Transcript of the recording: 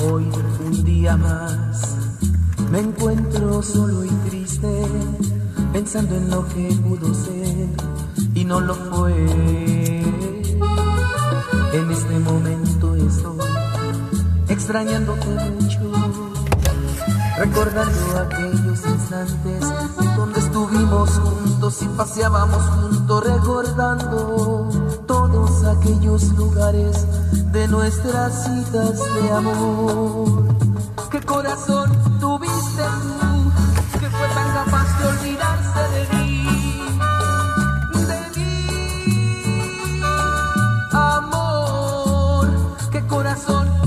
Hoy un día más me encuentro solo y triste, pensando en lo que pudo ser y no lo fue. En este momento estoy extrañándote mucho, recordando aquellos instantes donde estuvimos juntos y paseábamos juntos, recordando todos aquellos lugares de nuestras citas de amor. ¿Qué corazón tuviste tú que fue tan capaz de olvidarse de mí? De mí, amor, ¿qué corazón